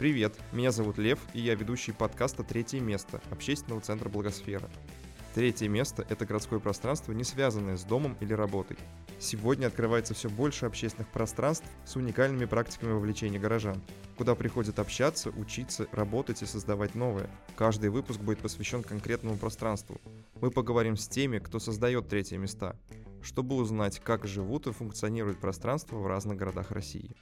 Привет, меня зовут Лев, и я ведущий подкаста «Третье место» общественного центра «Благосфера». Третье место – это городское пространство, не связанное с домом или работой. Сегодня открывается все больше общественных пространств с уникальными практиками вовлечения горожан, куда приходят общаться, учиться, работать и создавать новое. Каждый выпуск будет посвящен конкретному пространству. Мы поговорим с теми, кто создает третье места, чтобы узнать, как живут и функционируют пространства в разных городах России.